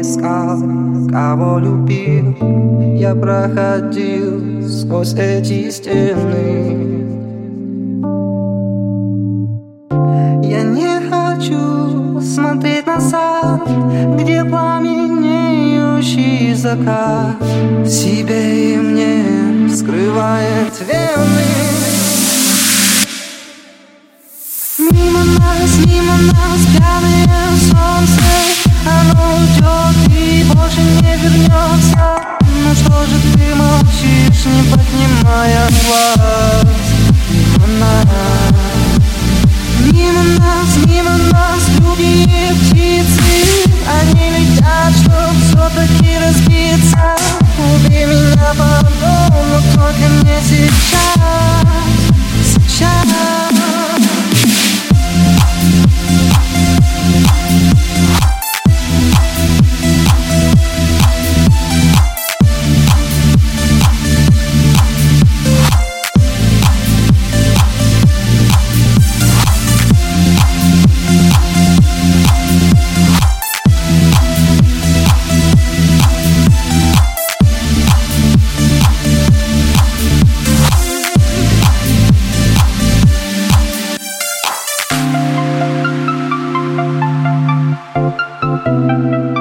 искал, кого любил Я проходил сквозь эти стены. Я не хочу смотреть назад, где пламенеющий закат. Себе и мне вскрывает вены. Мимо нас, мимо нас. не поднимая глаз. Мимо нас, Мимо нас, мимо нас другие птицы. Они летят, чтоб все-таки разбиться. Убей меня по-новому, только не сейчас. Música